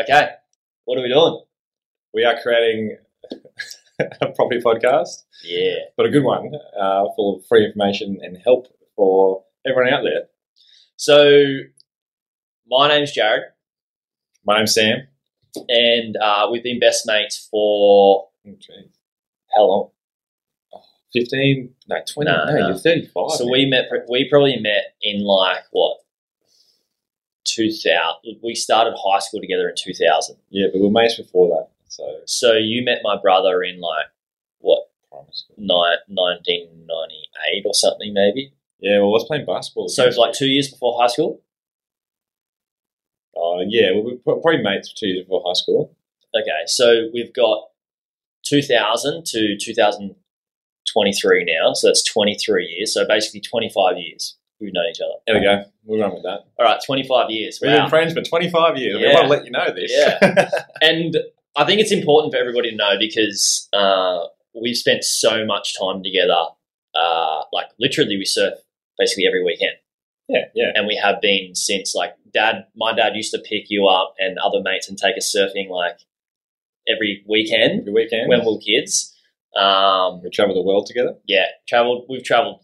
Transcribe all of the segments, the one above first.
Okay, what are we doing? We are creating a property podcast, Yeah. but a good one, uh, full of free information and help for everyone out there. So, my name's Jaryd, My name's Sam. and uh, we've been best mates for geez. how long? 15, no, 20, No, no, no. you're 35. so man. we met. We probably met in like what? 2000. We started high school together in 2000. Yeah, but we were mates before that, so So you met my brother in like what? primary school. Ni- 1998 or something maybe. Yeah, well, I was playing basketball. So it's like two years before high school. Uh, yeah, well, we were probably mates two years before high school. Okay, so we've got 2000 to 2023 now, so that's 23 years. So basically 25 years we've known each other. There we go. We'll run with that. All right, 25 years. We've Wow. been friends for 25 years. We want to let you know this. Yeah. And I think it's important for everybody to know because uh, we've spent so much time together. Uh, like literally, we surf basically every weekend, yeah, yeah. and we have been since. Like dad, my dad used to pick you up and other mates and take us surfing like every weekend Every weekend. when we were kids. Um, we travel the world together. yeah, traveled. We've traveled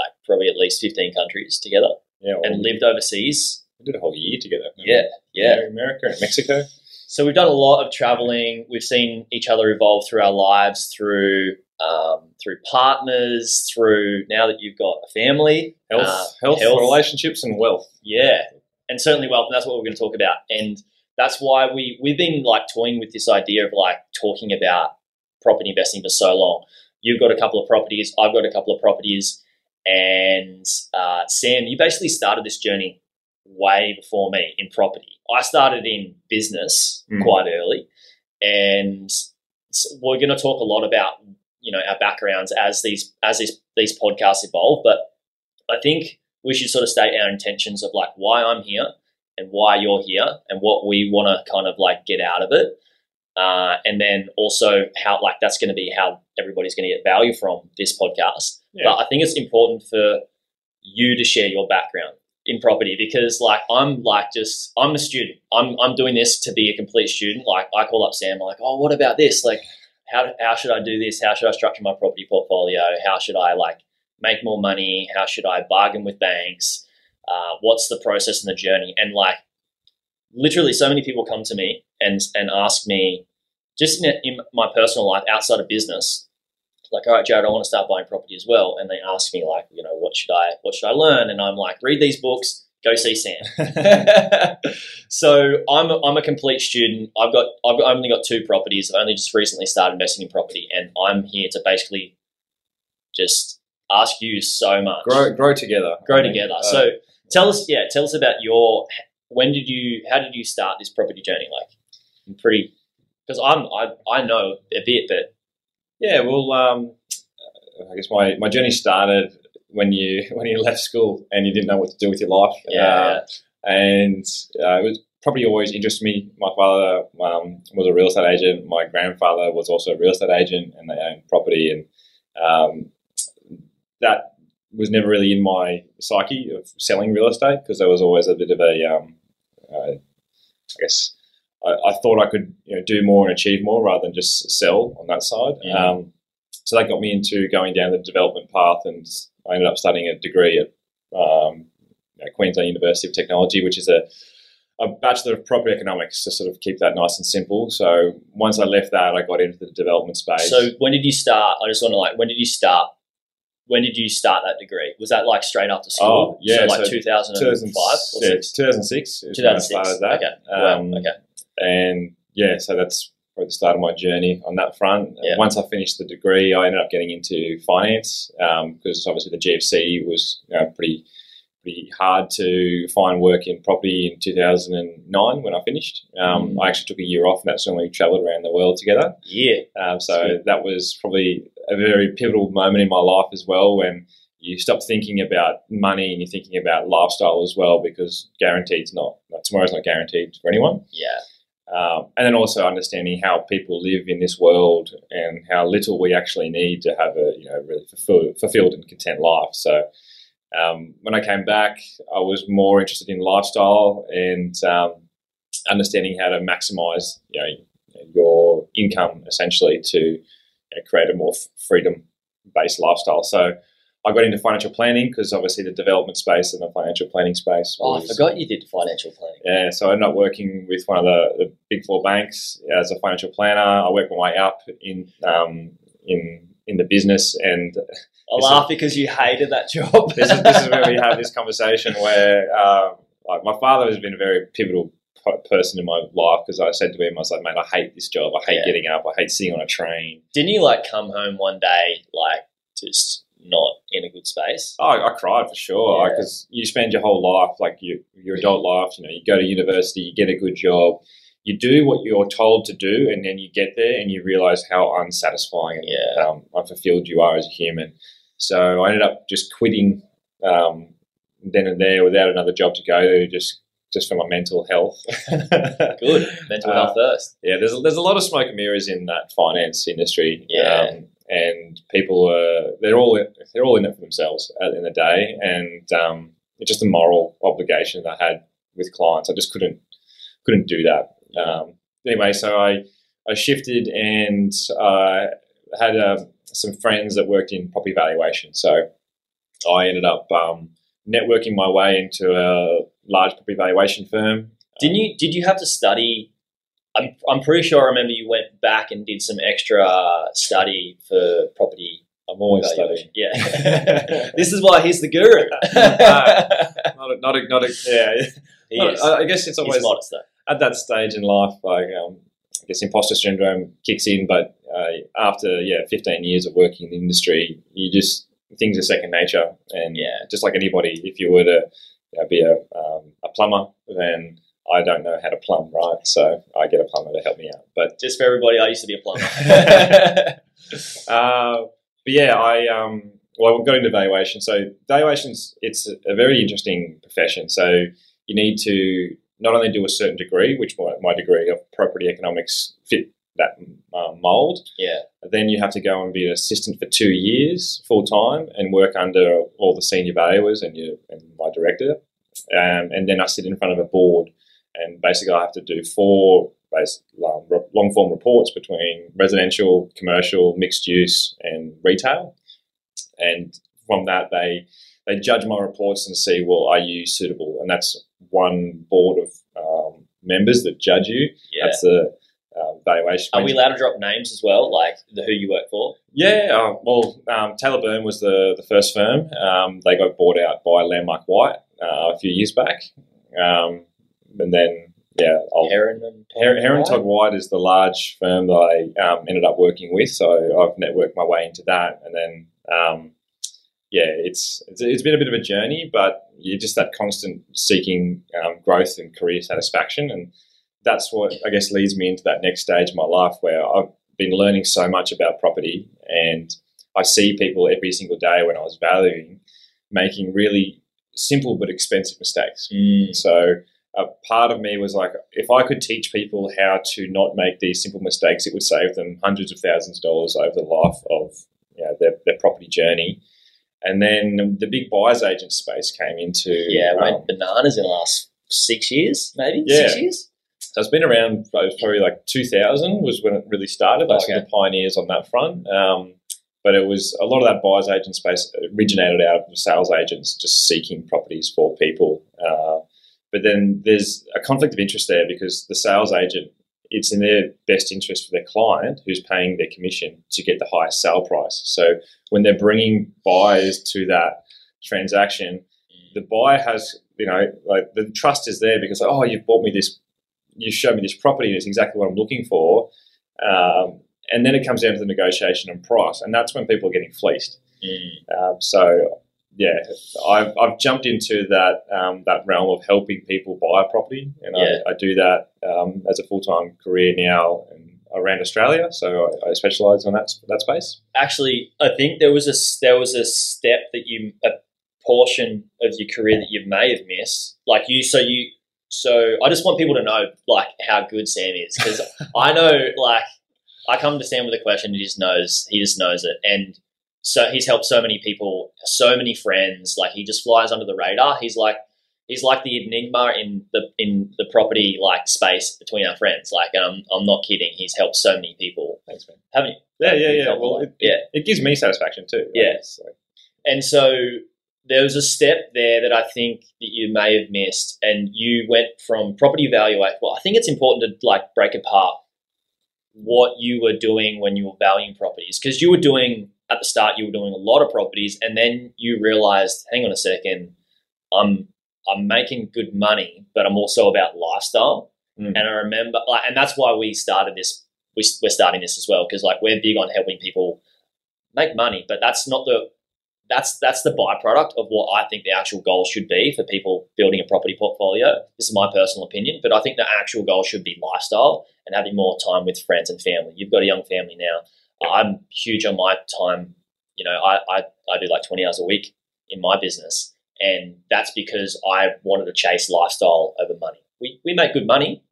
like probably at least fifteen countries together Yeah, well, and lived overseas. we did a whole year together. Yeah, yeah. America and Mexico. So we've done a lot of traveling. We've seen each other evolve through our lives, through um, through partners, through now that you've got a family, Health, uh, health, relationships, and wealth. yeah, and certainly wealth. And that's what we're going to talk about. And that's why we we've been like toying with this idea of like talking about property investing for so long. You've got a couple of properties. I've got a couple of properties. And uh, Sam, you basically started this journey way before me in property. I started in business Mm. quite early, and we're going to talk a lot about you know our backgrounds as these as these these podcasts evolve. But I think we should sort of state our intentions of like why I'm here and why you're here and what we want to kind of like get out of it. Uh, and then also how like that's going to be how everybody's going to get value from this podcast. Yeah. But I think it's important for you to share your background in property because like I'm like just I'm a student. I'm I'm doing this to be a complete student. Like I call up Sam, I'm like, oh, what about this? Like, how how should I do this? How should I structure my property portfolio? How should I like make more money? How should I bargain with banks? Uh, what's the process and the journey? And like, literally, so many people come to me and and ask me, just in, in my personal life outside of business, like, all right, Jaryd, I want to start buying property as well. And they ask me like, you know, what should I what should I learn? And I'm like, read these books, go see Sam. so I'm a, I'm a complete student. I've got I've got, I've only got two properties. I've only just recently started investing in property, and I'm here to basically just ask you so much Grow, grow together. grow I mean, together. uh, so tell us, yeah, tell us about your when did you how did you start this property journey? Like, I'm pretty because I'm I I know a bit, but yeah, well, um, I guess my, my journey started when you when you left school and you didn't know what to do with your life. yeah, Uh, and uh, it was probably always interested me. My father um, was a real estate agent. My grandfather was also a real estate agent, and they owned property. And um, that was never really in my psyche of selling real estate because there was always a bit of a, um, uh, I guess, I, I thought I could you know, do more and achieve more rather than just sell on that side. Yeah. Um, so that got me into going down the development path, and I ended up studying a degree at um, you know, Queensland University of Technology, which is a, a Bachelor of Property Economics to sort of keep that nice and simple. So once I left that, I got into the development space. so when did you start? I just want to like when did you start? When did you start that degree? Was that like straight after school? Oh, yeah, so like so 2005 or yeah, six? 2006 is when I started that. Okay. wow. Um, Okay. And yeah, so that's probably the start of my journey on that front. Yeah. Once I finished the degree, I ended up getting into finance because obviously the GFC was you know, pretty pretty hard to find work in property in 2009 when I finished. Um, Mm. I actually took a year off, and that's when we travelled around the world together. Yeah. Um, so that was probably a very pivotal moment in my life as well when you stop thinking about money and you're thinking about lifestyle as well because guaranteed's not, not tomorrow's not guaranteed for anyone. Yeah. Um, and then also understanding how people live in this world and how little we actually need to have a you know really fulfill, fulfilled and content life. So um, when I came back, I was more interested in lifestyle and um, understanding how to maximize you know your income essentially to you know, create a more freedom based lifestyle. So I got into financial planning because obviously the development space and the financial planning space. Oh, I forgot you did financial planning. Yeah, so I ended up working with one of the, the big four banks as a financial planner. I worked my way up in um, in in the business, and I laugh because you hated that job. this is this is where we have this conversation where uh, like my father has been a very pivotal person in my life because I said to him, I was like, mate, I hate this job. I hate Yeah. getting up. I hate sitting on a train. Didn't you like come home one day like just not in a good space? I, I cried for sure Yeah. because you spend your whole life, like your your adult life, you know, you go to university, you get a good job, you do what you're told to do, and then you get there and you realize how unsatisfying and Yeah. um, unfulfilled you are as a human. So I ended up just quitting um, then and there without another job to go to, just just for my mental health. Good. Mental Uh, health first. Yeah, there's a, there's a lot of smoke and mirrors in that finance industry. Yeah. Um, and people are they're all in, they're all in it for themselves at the end of the day, and um, it's just a moral obligation that I had with clients. I just couldn't couldn't do that. Um, anyway, so I I shifted and uh, had um, some friends that worked in property valuation. So I ended up um, networking my way into a large property valuation firm. Didn't you? Did you have to study? I'm, I'm pretty sure I remember you went back and did some extra study for property I'm always valuation. studying. Yeah, this is why he's the guru. not a, not a, not a, yeah. he Not- is. I guess it's always modest at that stage in life, like um, I guess imposter syndrome kicks in. But uh, after yeah, 15 years of working in the industry, you just things are second nature, and Yeah. just like anybody, if you were to you know, be a um, a plumber, then I don't know how to plumb, right? So I get a plumber to help me out. But Just for everybody, I used to be a plumber. uh, but yeah, I um, well, I got into valuation. So valuations, it's a, a very interesting profession. So you need to not only do a certain degree, which my, my degree of property economics fit that um, mold. yeah, Then you have to go and be an assistant for two years full time and work under all the senior valuers and you and my director. Um, and then I sit in front of a board, and basically I have to do four base, um, long form reports between residential, commercial, mixed use, and retail. And from that, they they judge my reports and see, well, are you suitable? And that's one board of um, members that judge you. yeah. That's the uh, valuation. Are we allowed to drop names as well, like the who you work for? Yeah, uh, well, um, Taylor Byrne was the, the first firm. Um, they got bought out by Landmark White uh, a few years back. Um, and then, yeah, I'll, Heron and Her- Heron Todd White is the large firm that I um, ended up working with. So I've networked my way into that. And then, um, yeah, it's, it's it's been a bit of a journey, but you're just that constant seeking um, growth and career satisfaction. And that's what I guess leads me into that next stage of my life where I've been learning so much about property and I see people every single day when I was valuing making really simple but expensive mistakes. Mm, So a part of me was like, if I could teach people how to not make these simple mistakes, it would save them hundreds of thousands of dollars over the life of you know, their, their property journey. And then the big buyers agent space came into yeah, um, went bananas in the last six years, maybe Yeah. six years. So it's been around probably like 2000 was when it really started. Were Okay. the pioneers on that front. Um, but it was a lot of that buyers agent space originated out of the sales agents just seeking properties for people. Uh, but then there's a conflict of interest there because the sales agent, it's in their best interest for their client who's paying their commission to get the highest sale price. So when they're bringing buyers to that transaction, the buyer has, you know, like the trust is there because, oh, you've bought me this, you showed me this property and it's exactly what I'm looking for. Um, and then it comes down to the negotiation and price, and that's when people are getting fleeced. Mm. Um, so, yeah, I've, I've jumped into that um, that realm of helping people buy a property, and Yeah. I, I do that um, as a full time career now and around Australia. So I, I specialise on that that space. Actually, I think there was a there was a step that you a portion of your career that you may have missed. Like you, so you, so I just want people to know like how good Sam is because I know like I come to Sam with a question, he just knows he just knows it, and so he's helped so many people, so many friends. Like he just flies under the radar. He's like he's like the enigma in the in the property like space between our friends. Like, um, I'm not kidding. He's helped so many people, Thanks, man. haven't you? Yeah, yeah, yeah. Well, it, yeah. it gives me satisfaction too. right? Yeah. So, And so there was a step there that I think that you may have missed, and you went from property valuation. Well, I think it's important to like break apart what you were doing when you were valuing properties because you were doing at the start you were doing a lot of properties, and then you realized, hang on a second, I'm I'm making good money, but I'm also about lifestyle. Mm. And I remember, like, and that's why we started this. We, we're starting this as well because like we're big on helping people make money, but that's not the that's that's the byproduct of what I think the actual goal should be for people building a property portfolio. This is my personal opinion, but I think the actual goal should be lifestyle and having more time with friends and family. You've got a young family now. I'm huge on my time. You know, I, I, I do like 20 hours a week in my business. And that's because I wanted to chase lifestyle over money. We, we make good money.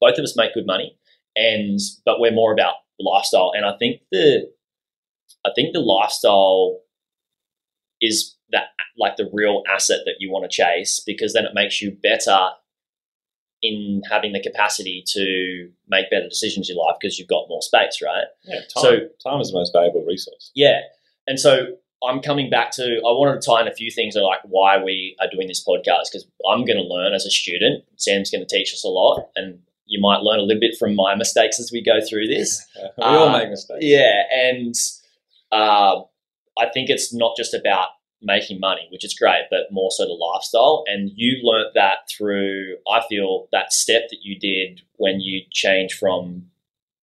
Both of us make good money. And but we're more about lifestyle. And I think the I think the lifestyle is that like the real asset that you want to chase because then it makes you better in having the capacity to make better decisions in life because you've got more space, right? yeah, time, So- time is the most valuable resource. Yeah. And so I'm coming back to I wanted to tie in a few things of like why we are doing this podcast because I'm going to learn as a student. Sam's going to teach us a lot, and you might learn a little bit from my mistakes as we go through this. we all Uh, make mistakes. Yeah, and uh, I think it's not just about making money, which is great, but more so the lifestyle. And you learnt that through, I feel, that step that you did when you changed from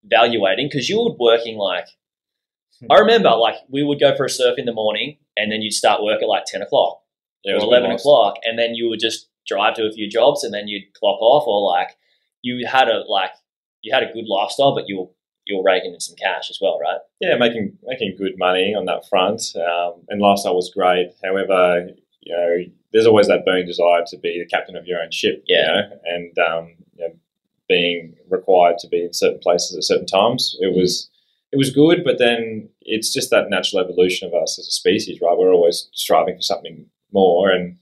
valuating, because you were working like, I remember like we would go for a surf in the morning and then you'd start work at like 10 o'clock it or was 11 life. o'clock and then you would just drive to a few jobs and then you'd clock off or like you had a like you had a good lifestyle but you were you were raking in some cash as well right yeah, making making good money on that front, um, and lifestyle was great. However, you know, there's always that burning desire to be the captain of your own ship. you Yeah. know, and um, you know, being required to be in certain places at certain times. It was it was good, but then it's just that natural evolution of us as a species, right? We're always striving for something more, and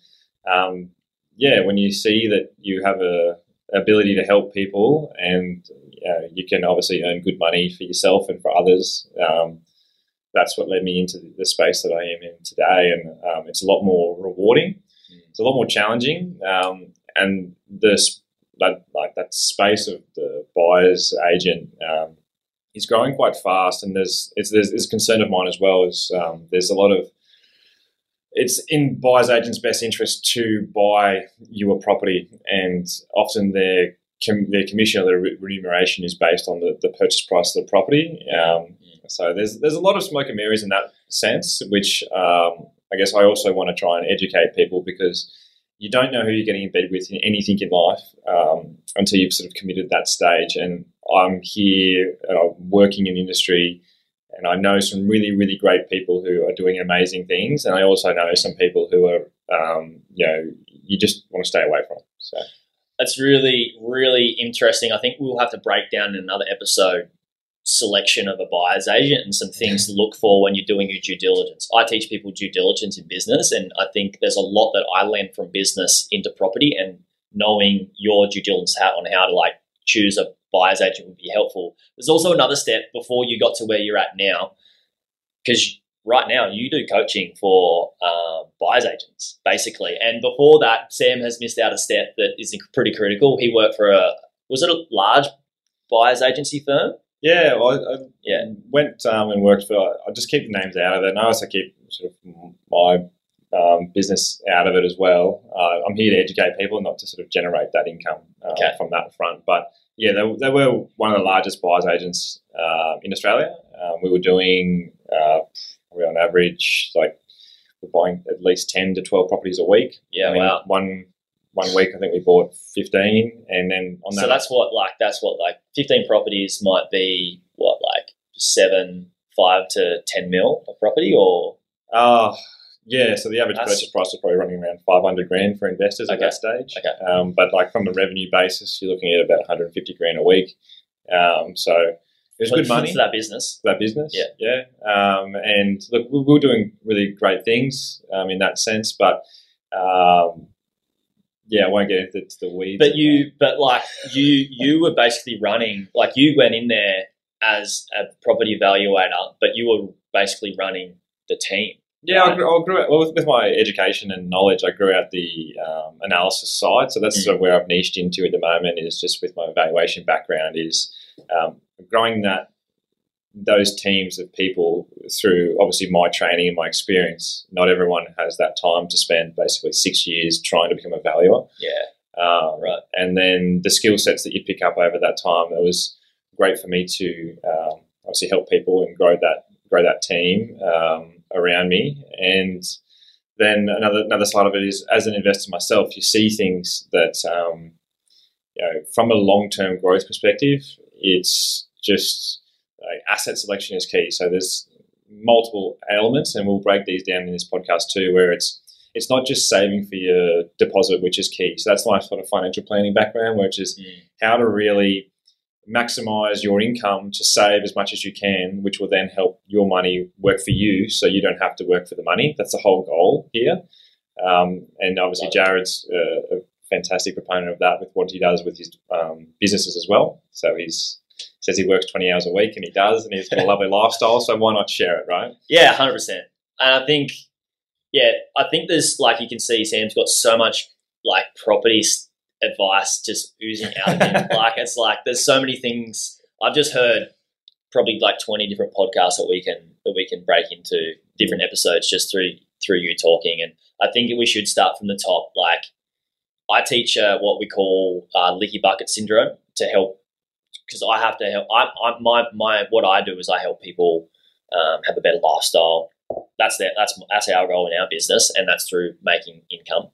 um, yeah, when you see that you have a ability to help people and uh, you can obviously earn good money for yourself and for others. Um, that's what led me into the space that I am in today, and um, it's a lot more rewarding. It's a lot more challenging, um, and this that like that space of the buyer's agent um, is growing quite fast, and there's it's there's, there's a concern of mine as well. Is um, there's a lot of it's in buyer's agent's best interest to buy you a property, and often their com- their commission or their re- remuneration is based on the, the purchase price of the property. Um, so there's there's a lot of smoke and mirrors in that sense, which um, I guess I also want to try and educate people because you don't know who you're getting in bed with in anything in life um, until you've sort of committed that stage. And I'm here, and I'm working in industry, and I know some really really great people who are doing amazing things, and I also know some people who are um, you know you just want to stay away from. So. That's really really interesting. I think we'll have to break down in another episode selection of a buyer's agent and some things to look for when you're doing your due diligence. I teach people due diligence in business and i think there's a lot that i learned from business into property and knowing your due diligence how, on how to like choose a buyer's agent would be helpful. There's also another step before you got to where you're at now because right now you do coaching for uh, buyer's agents basically and before that sam has missed out a step that is pretty critical he worked for a was it a large buyer's agency firm Yeah, well, I, I Yeah. went um, and worked for. I just keep the names out of it, and I also keep sort of my um, business out of it as well. Uh, I'm here to educate people, not to sort of generate that income uh, Okay. from that front. But yeah, they, they were one of the largest buyers agents uh, in Australia. Um, we were doing uh, probably on average like we're buying at least ten to twelve properties a week. yeah I mean, wow One one week, I think we bought fifteen, and then on that so that's what like that's what like 15 properties might be what like seven five to 10 mil of property or Uh, yeah, so the average That's- purchase price is probably running around 500 grand for investors at Okay. that stage. Okay. Um, but like from the revenue basis, you're looking at about 150 grand a week. Um, so it was good money for that business for that business. Yeah. Yeah. Um, and look, we we were doing really great things um, in that sense, but um, yeah, I won't get into the weeds. But you, but like you, you were basically running, like you went in there as a property evaluator, but you were basically running the team. Yeah, I grew, I grew up, well, with, with my education and knowledge, I grew out the um, analysis side. So that's Mm. sort of where I've niched into at the moment. Is just with my evaluation background is um, growing that those teams of people through obviously my training and my experience. Not everyone has that time to spend basically six years trying to become a valuer. Yeah, Um, Right. And then the skill sets that you pick up over that time, it was great for me to um, obviously help people and grow that grow that team um, around me. And then another another side of it is as an investor myself, you see things that um, you know from a long term growth perspective, it's just like asset selection is key. So there's multiple elements, and we'll break these down in this podcast too, where it's it's not just saving for your deposit, which is key. So that's my sort of financial planning background, which is Mm. how to really maximize your income to save as much as you can, which will then help your money work for you so you don't have to work for the money. That's the whole goal here. Um, and obviously. Jaryd's uh, a fantastic proponent of that with what he does with his um, businesses as well. So he's says he works 20 hours a week and he does, and he's got a lovely lifestyle. So why not share it, right? yeah, hundred percent. And I think, yeah, I think there's like you can see Sam's got so much like property advice just oozing out of him. like it's like there's so many things I've just heard. Probably like twenty different podcasts that we can that we can break into different episodes just through through you talking. And I think we should start from the top. Like I teach uh, what we call uh, leaky bucket syndrome to help because I have to help. I, I my my what I do is I help people um, have a better lifestyle. That's their, that's that's our goal in our business, and that's through making income.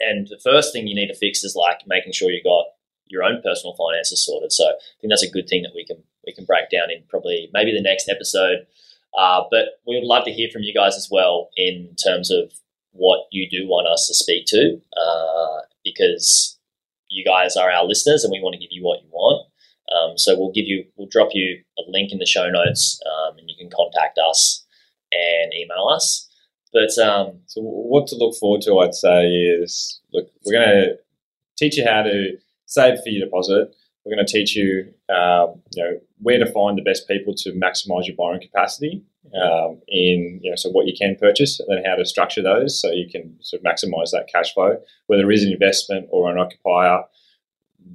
And the first thing you need to fix is like making sure you got your own personal finances sorted. So I think that's a good thing that we can we can break down in probably maybe the next episode. Uh, but we would love to hear from you guys as well in terms of what you do want us to speak to, uh, because you guys are our listeners, and we want to give you what you want. Um, so we'll give you, we'll drop you a link in the show notes, um, and you can contact us and email us. But um, So what to look forward to, I'd say, is look, we're going to teach you how to save for your deposit. We're going to teach you, um, you know, where to find the best people to maximise your borrowing capacity um, in, you know, so what you can purchase, and then how to structure those so you can sort of maximise that cash flow, whether it is an investment or an occupier.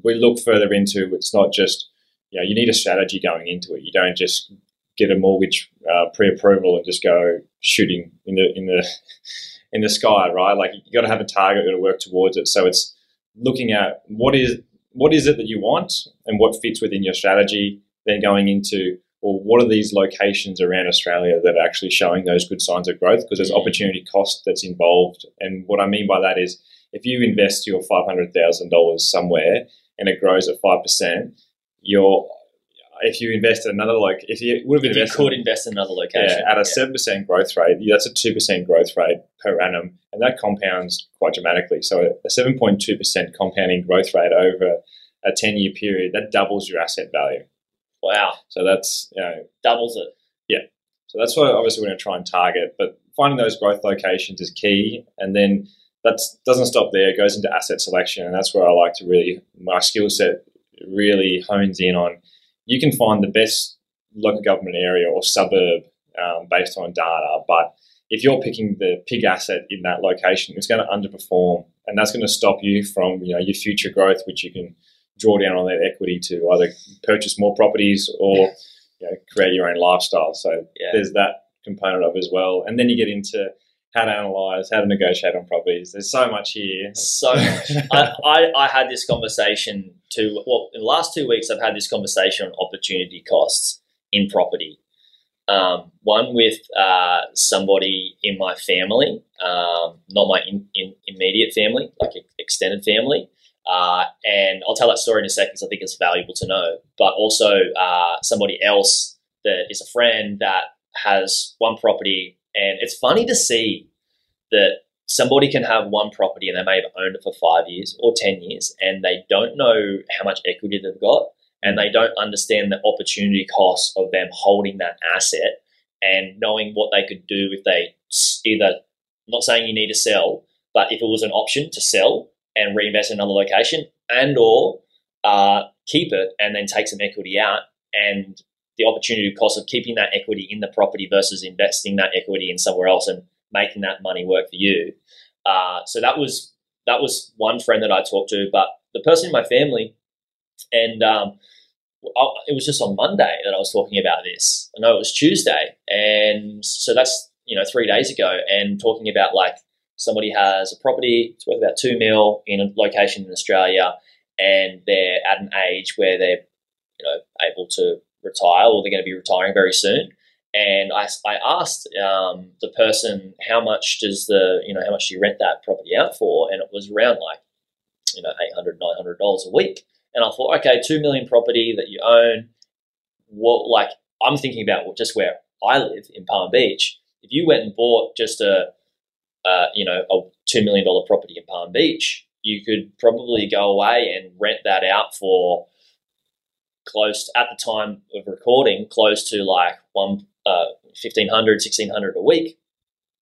We look further into it's not just, you know, you need a strategy going into it. You don't just get a mortgage uh, pre-approval and just go shooting in the in the in the sky, right? Like you got to have a target, you got to work towards it. So it's looking at what is what is it that you want and what fits within your strategy. Then going into well, what are these locations around Australia that are actually showing those good signs of growth? Because there's opportunity cost that's involved. And what I mean by that is if you invest your five hundred thousand dollars somewhere and it grows at five percent, you're if you invest in another like if you would have if you could invest in another location, yeah, at a seven percent growth rate, that's a two percent growth rate per annum, and that compounds quite dramatically. So a seven point two percent compounding growth rate over a ten year period that doubles your asset value. wow, So that's you know doubles it. Yeah. So that's what obviously we're going to try and target. But finding those growth locations is key, and then that doesn't stop there. It goes into asset selection, and that's where I like to really my skill set really hones in on. You can find the best local government area or suburb um, based on data, but if you're picking the pig asset in that location, it's going to underperform, and that's going to stop you from you know your future growth, which you can draw down on that equity to either purchase more properties or you know, create your own lifestyle. So Yeah. there's that component of it as well. And then you get into how to analyze, how to negotiate on properties. There's so much here. So much. I, I, I had this conversation to well in the last two weeks I've had this conversation on opportunity costs in property. Um, one with uh, somebody in my family, um, not my in, in, immediate family, like extended family. Uh, and I'll tell that story in a second because I think it's valuable to know. But also uh, somebody else that is a friend that has one property, and it's funny to see that somebody can have one property and they may have owned it for five years or 10 years and they don't know how much equity they've got and they don't understand the opportunity cost of them holding that asset and knowing what they could do if they either, not saying you need to sell, but if it was an option to sell and reinvest in another location, and or uh, keep it and then take some equity out and the opportunity cost of keeping that equity in the property versus investing that equity in somewhere else and making that money work for you. Uh, so that was that was one friend that I talked to, but the person in my family, and um, it was just on Monday that I was talking about this. I know it was Tuesday, and so that's you know three days ago, and talking about like somebody has a property, it's worth about two mil in a location in Australia, and they're at an age where they're you know able to retire or they're going to be retiring very soon. And I, I asked um, the person how much does the you know how much do you rent that property out for, and it was around like you know 800 900 dollars a week. And I thought, okay, two million property that you own. What like I'm thinking about just where I live in Palm Beach. If you went and bought just a uh, you know a two million dollar property in Palm Beach, you could probably go away and rent that out for close at the time of recording, close to like one uh, 1500 1600 a week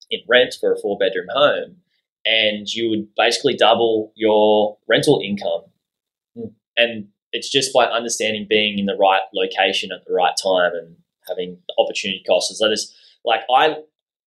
in rent for a four bedroom home, and you would basically double your rental income. Mm. And it's just by understanding being in the right location at the right time and having the opportunity costs. So there's like I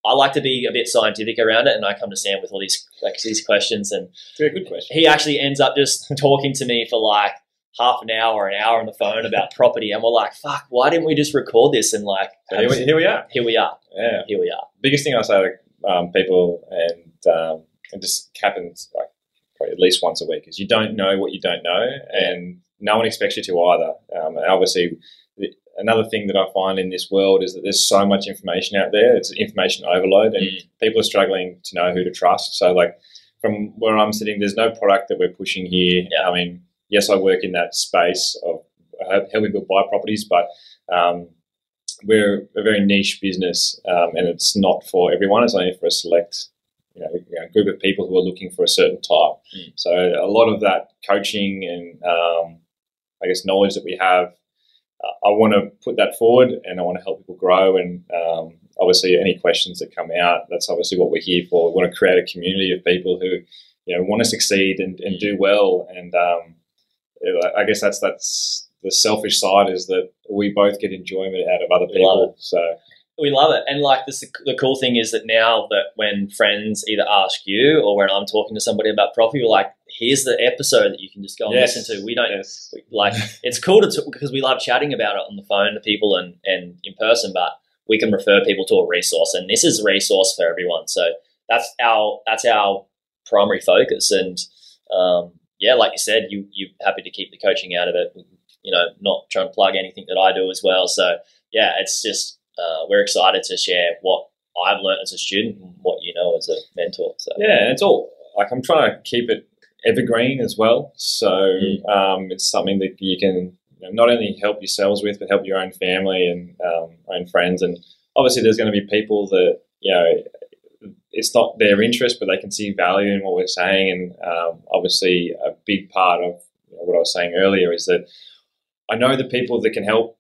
I like to be a bit scientific around it, and I come to Sam with all these like these questions, and very good question. He actually ends up just talking to me for like half an hour or an hour on the phone about property, and we're like, "Fuck, why didn't we just record this?" And like, so here, we, here, we, are. Here we are. Yeah, here we are. Biggest thing I say to um, people, and um, it just happens like probably at least once a week, is you don't know what you don't know, and no one expects you to either. Um, and obviously, another thing that I find in this world is that there's so much information out there. It's information overload, and mm. people are struggling to know who to trust. So, like from where I'm sitting, there's no product that we're pushing here. Yeah. I mean, yes, I work in that space of helping people buy properties, but um, we're a very niche business, um, and it's not for everyone. It's only for a select you know, you know, group of people who are looking for a certain type. Mm. So a lot of that coaching and um, I guess knowledge that we have I want to put that forward and I want to help people grow. And um, obviously, any questions that come out, that's obviously what we're here for. We want to create a community of people who, you know, want to succeed and, and do well. And um, I guess that's that's the selfish side is that we both get enjoyment out of other people. So we love it. And like this, the cool thing is that now that when friends either ask you or when I'm talking to somebody about property, we're like, here's the episode that you can just go and yes. listen to. We don't yes. we, like it's cool to talk because we love chatting about it on the phone to people and and in person, but we can refer people to a resource, and this is a resource for everyone. So that's our that's our primary focus, and um, yeah, like you said, you you're happy to keep the coaching out of it. You know, not trying to plug anything that I do as well. So yeah, it's just uh, we're excited to share what I've learned as a student and what you know as a mentor. So yeah, it's all like I'm trying to keep it evergreen as well. So mm. um, it's something that you can you know, not only help yourselves with, but help your own family and um, own friends. And obviously, there's going to be people that you know it's not their interest, but they can see value in what we're saying. And um, obviously, a big part of you know, what I was saying earlier is that I know the people that can help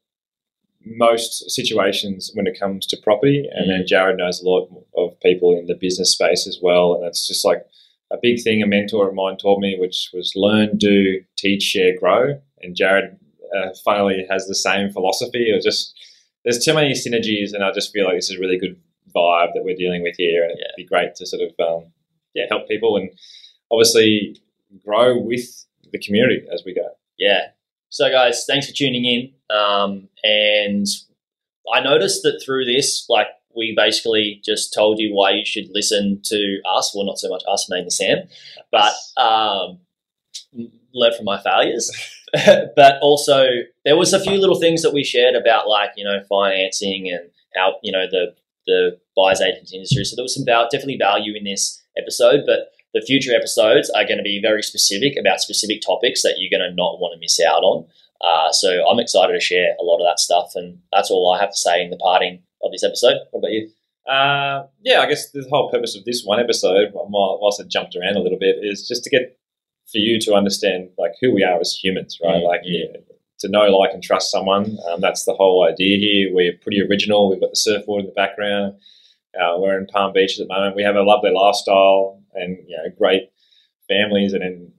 most situations when it comes to property, and then mm. Jaryd knows a lot of people in the business space as well. And it's just like a big thing a mentor of mine taught me, which was learn, do, teach, share, grow. And Jaryd uh, finally has the same philosophy. Or just there's too many synergies, and I just feel like this is a really good vibe that we're dealing with here, and it'd be great to sort of um, yeah help people and obviously grow with the community as we go. Yeah. So guys, thanks for tuning in. Um, and I noticed that through this, like we basically just told you why you should listen to us. Well, not so much us, mainly Sam, but um, learn from my failures. but also, there was a few little things that we shared about, like you know, financing and how you know the the buyers agents industry. So there was some val- definitely value in this episode, but the future episodes are going to be very specific about specific topics that you're going to not want to miss out on. Uh, so I'm excited to share a lot of that stuff, and that's all I have to say in the parting of this episode. What about you? Uh, yeah, I guess the whole purpose of this one episode, whilst I jumped around a little bit, is just to get for you to understand like who we are as humans, right? Mm-hmm. Like yeah, to know, like, and trust someone. Um, that's the whole idea here. We're pretty original. We've got the surfboard in the background. Uh, we're in Palm Beach at the moment. We have a lovely lifestyle and you know great families, and then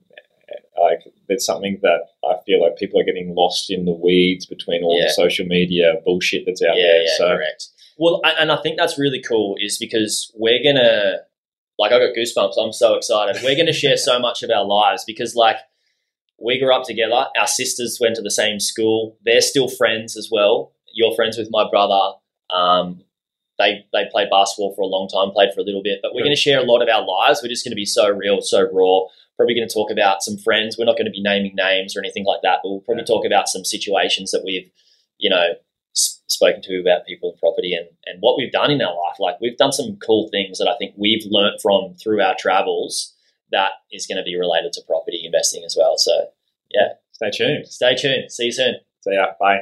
like there's something that I feel like people are getting lost in the weeds between all Yeah. the social media bullshit that's out yeah, there. yeah, so correct. Well, and I think that's really cool, is because we're gonna, like, I got goosebumps. I'm so excited. We're gonna share so much of our lives because, like, we grew up together. Our sisters went to the same school. They're still friends as well. You're friends with my brother. Um, they they played basketball for a long time, played for a little bit, but we're going to share a lot of our lives. We're just going to be so real, so raw. Probably going to talk about some friends. We're not going to be naming names or anything like that, but we'll probably Yeah. talk about some situations that we've, you know, s- spoken to about people in property and, and what we've done in our life. Like we've done some cool things that I think we've learnt from through our travels that is going to be related to property investing as well. So yeah. stay tuned. stay tuned. See you soon. So yeah, bye.